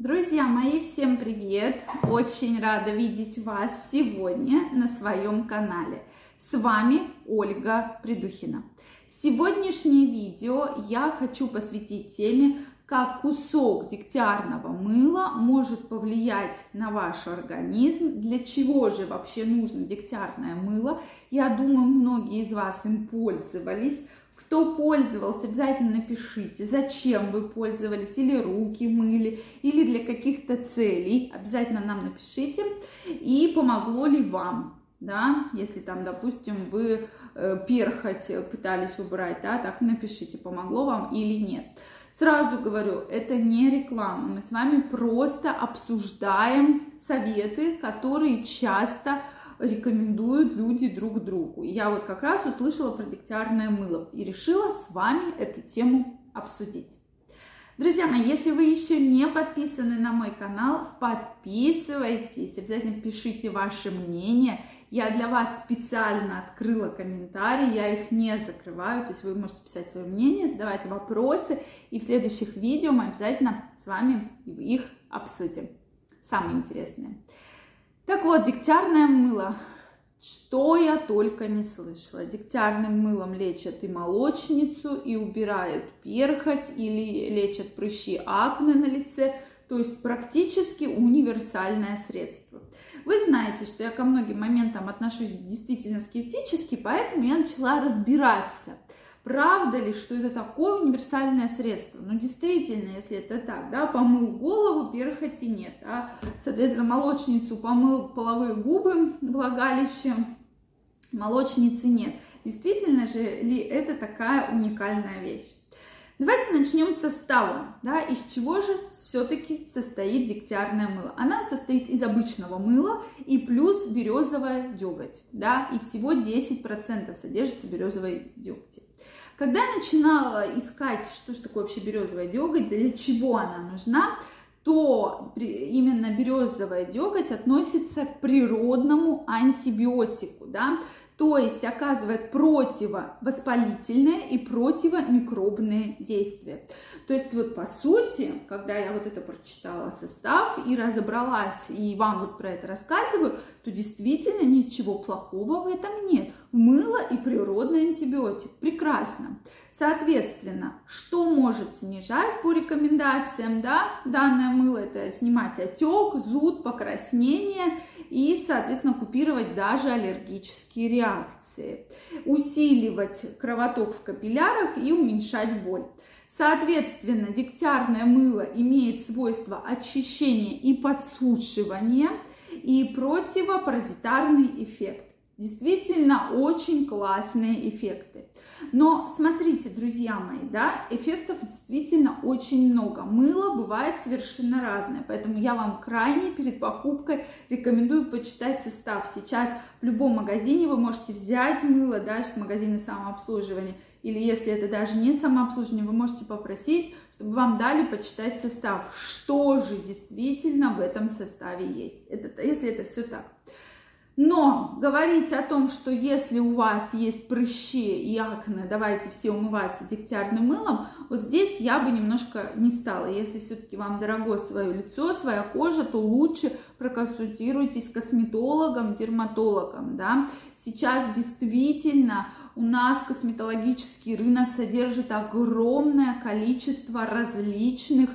Друзья мои, всем привет! Очень рада видеть вас сегодня на своем канале. С вами Ольга Придухина. Сегодняшнее видео я хочу посвятить теме, как кусок дегтярного мыла может повлиять на ваш организм, для чего же вообще нужно дегтярное мыло. Я думаю, многие из вас им пользовались, кто пользовался, обязательно напишите, зачем вы пользовались, или руки мыли, для каких-то целей. Обязательно нам напишите. И помогло ли вам, да, если там, допустим, вы э, перхоть пытались убрать, да, так напишите, помогло вам или нет. Сразу говорю, это не реклама, мы с вами просто обсуждаем советы, которые часто рекомендуют люди друг другу. Я вот как раз услышала про дегтярное мыло и решила с вами эту тему обсудить. Друзья мои, если вы еще не подписаны на мой канал, подписывайтесь, обязательно пишите ваше мнение. Я для вас специально открыла комментарии, я их не закрываю, то есть вы можете писать свое мнение, задавать вопросы, и в следующих видео мы обязательно с вами их обсудим. Самые интересные. Так вот, дегтярное мыло. Что я только не слышала. Дегтярным мылом лечат и молочницу, и убирают перхоть, или лечат прыщи акне на лице. То есть практически универсальное средство. Вы знаете, что я ко многим моментам отношусь действительно скептически, поэтому я начала разбираться – Правда ли, что это такое универсальное средство? Ну, действительно, если это так, да, помыл голову, перхоти нет, да, соответственно, молочницу помыл половые губы, влагалище, молочницы нет. Действительно же ли это такая уникальная вещь? Давайте начнем с состава, да, из чего же все-таки состоит дегтярное мыло. Она состоит из обычного мыла и плюс березовая деготь, да, и всего 10% содержится березовой деготи. Когда я начинала искать, что же такое вообще березовая деготь, для чего она нужна, то именно березовая деготь относится к природному антибиотику, да, то есть оказывает противовоспалительное и противомикробные действия. То есть вот по сути, когда я вот это прочитала состав и разобралась, и вам вот про это рассказываю, то действительно ничего плохого в этом нет. Мыло и природный антибиотик. Прекрасно. Соответственно, что может снижать по рекомендациям, да, данное мыло, это снимать отек, зуд, покраснение и, соответственно, купировать даже аллергические реакции, усиливать кровоток в капиллярах и уменьшать боль. Соответственно, дегтярное мыло имеет свойство очищения и подсушивания и противопаразитарный эффект. Действительно очень классные эффекты. Но смотрите, друзья мои, да, эффектов действительно очень много. Мыло бывает совершенно разное, поэтому я вам крайне перед покупкой рекомендую почитать состав. Сейчас в любом магазине вы можете взять мыло, даже с магазина самообслуживания, или если это даже не самообслуживание, вы можете попросить, чтобы вам дали почитать состав, что же действительно в этом составе есть. Это, если это все так. Но говорить о том, что если у вас есть прыщи и акне, давайте все умываться дегтярным мылом, вот здесь я бы немножко не стала. Если все-таки вам дорого свое лицо, своя кожа, то лучше проконсультируйтесь с косметологом, дерматологом, да. Сейчас действительно у нас косметологический рынок содержит огромное количество различных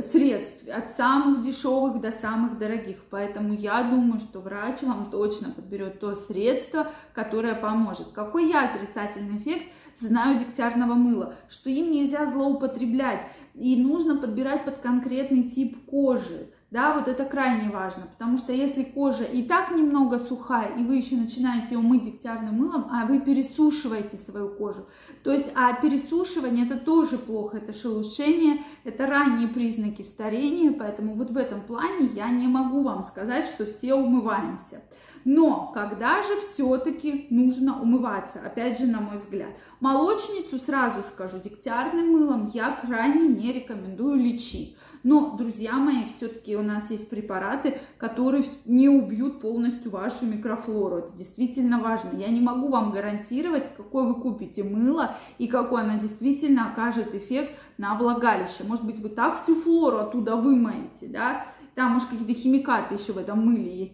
средств, от самых дешевых до самых дорогих. Поэтому я думаю, что врач вам точно подберет то средство, которое поможет. Какой я отрицательный эффект знаю дегтярного мыла? Что им нельзя злоупотреблять и нужно подбирать под конкретный тип кожи да, вот это крайне важно, потому что если кожа и так немного сухая, и вы еще начинаете ее мыть дегтярным мылом, а вы пересушиваете свою кожу, то есть, а пересушивание это тоже плохо, это шелушение, это ранние признаки старения, поэтому вот в этом плане я не могу вам сказать, что все умываемся. Но когда же все-таки нужно умываться? Опять же, на мой взгляд. Молочницу, сразу скажу, дегтярным мылом я крайне не рекомендую лечить. Но, друзья мои, все-таки у нас есть препараты, которые не убьют полностью вашу микрофлору. Это действительно важно. Я не могу вам гарантировать, какое вы купите мыло и какой она действительно окажет эффект на влагалище. Может быть, вы так всю флору оттуда вымоете, да, там, может, какие-то химикаты еще в этом мыле есть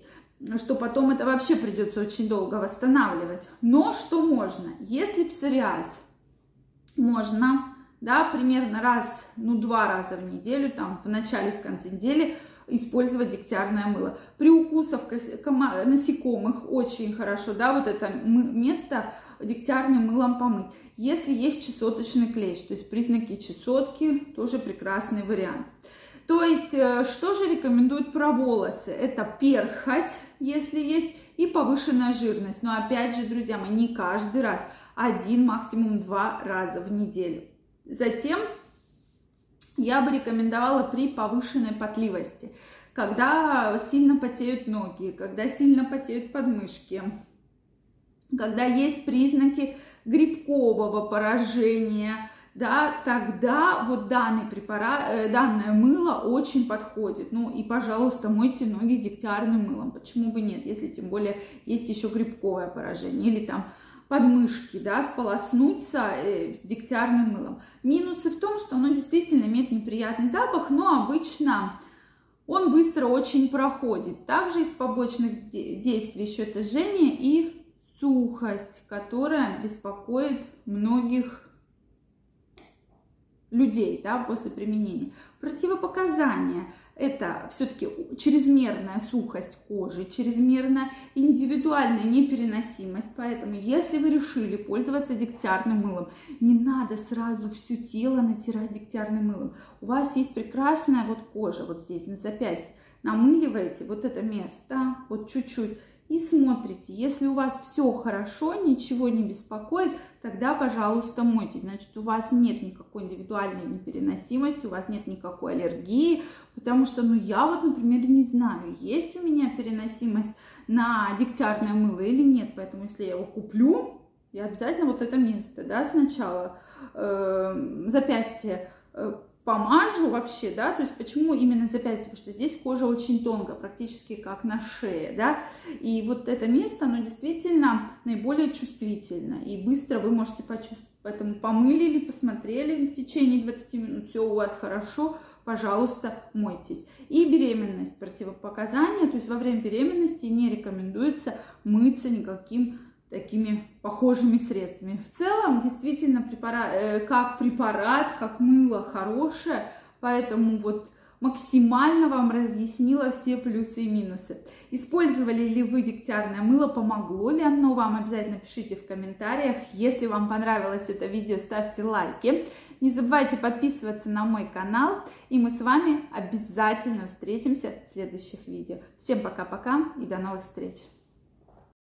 что потом это вообще придется очень долго восстанавливать. Но что можно? Если псориаз, можно, да, примерно раз, ну, два раза в неделю, там, в начале, в конце недели, использовать дегтярное мыло. При укусах насекомых очень хорошо, да, вот это место дегтярным мылом помыть. Если есть чесоточный клещ, то есть признаки чесотки, тоже прекрасный вариант. То есть, э, что же рекомендуют про волосы? Это перхоть, если есть, и повышенная жирность. Но опять же, друзья мои, не каждый раз. Один, максимум два раза в неделю. Затем я бы рекомендовала при повышенной потливости. Когда сильно потеют ноги, когда сильно потеют подмышки, когда есть признаки грибкового поражения, да, тогда вот данный препарат, э, данное мыло очень подходит. Ну и, пожалуйста, мойте ноги дегтярным мылом. Почему бы нет, если тем более есть еще грибковое поражение или там подмышки, да, сполоснуться э, с дегтярным мылом. Минусы в том, что оно действительно имеет неприятный запах, но обычно он быстро очень проходит. Также из побочных действий еще это жжение и сухость, которая беспокоит многих людей да, после применения. Противопоказания – это все-таки чрезмерная сухость кожи, чрезмерная индивидуальная непереносимость. Поэтому, если вы решили пользоваться дегтярным мылом, не надо сразу все тело натирать дегтярным мылом. У вас есть прекрасная вот кожа вот здесь на запястье. Намыливаете вот это место, вот чуть-чуть, и смотрите. Если у вас все хорошо, ничего не беспокоит, тогда, пожалуйста, мойтесь. Значит, у вас нет никакой индивидуальной непереносимости, у вас нет никакой аллергии, потому что, ну, я вот, например, не знаю, есть у меня переносимость на дегтярное мыло или нет. Поэтому, если я его куплю, я обязательно вот это место, да, сначала э, запястье э, помажу вообще, да, то есть почему именно запястье, потому что здесь кожа очень тонкая, практически как на шее, да, и вот это место, оно действительно наиболее чувствительно, и быстро вы можете почувствовать, поэтому помылили, посмотрели в течение 20 минут, все у вас хорошо, пожалуйста, мойтесь. И беременность, противопоказания, то есть во время беременности не рекомендуется мыться никаким такими похожими средствами. В целом, действительно, препарат, э, как препарат, как мыло хорошее, поэтому вот максимально вам разъяснила все плюсы и минусы. Использовали ли вы дегтярное мыло, помогло ли оно вам, обязательно пишите в комментариях. Если вам понравилось это видео, ставьте лайки. Не забывайте подписываться на мой канал, и мы с вами обязательно встретимся в следующих видео. Всем пока-пока и до новых встреч!